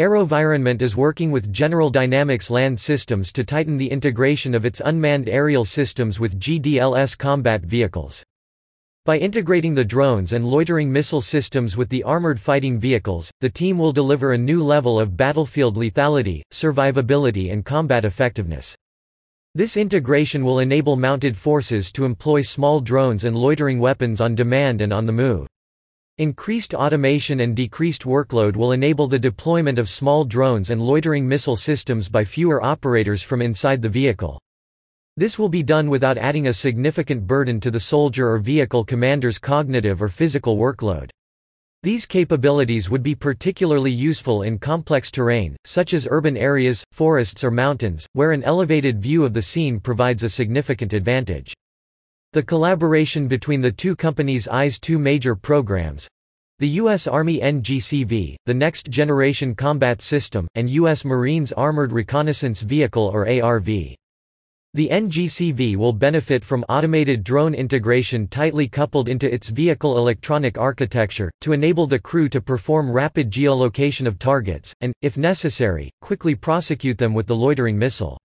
AeroVironment is working with General Dynamics Land Systems to tighten the integration of its unmanned aerial systems with GDLS combat vehicles. By integrating the drones and loitering missile systems with the armored fighting vehicles, the team will deliver a new level of battlefield lethality, survivability and combat effectiveness. This integration will enable mounted forces to employ small drones and loitering weapons on demand and on the move. Increased automation and decreased workload will enable the deployment of small drones and loitering missile systems by fewer operators from inside the vehicle. This will be done without adding a significant burden to the soldier or vehicle commander's cognitive or physical workload. These capabilities would be particularly useful in complex terrain, such as urban areas, forests or mountains, where an elevated view of the scene provides a significant advantage. The collaboration between the two companies eyes two major programs. The U.S. Army NGCV, the Next Generation Combat System, and U.S. Marines Armored Reconnaissance Vehicle or ARV. The NGCV will benefit from automated drone integration tightly coupled into its vehicle electronic architecture, to enable the crew to perform rapid geolocation of targets, and, if necessary, quickly prosecute them with the loitering missile.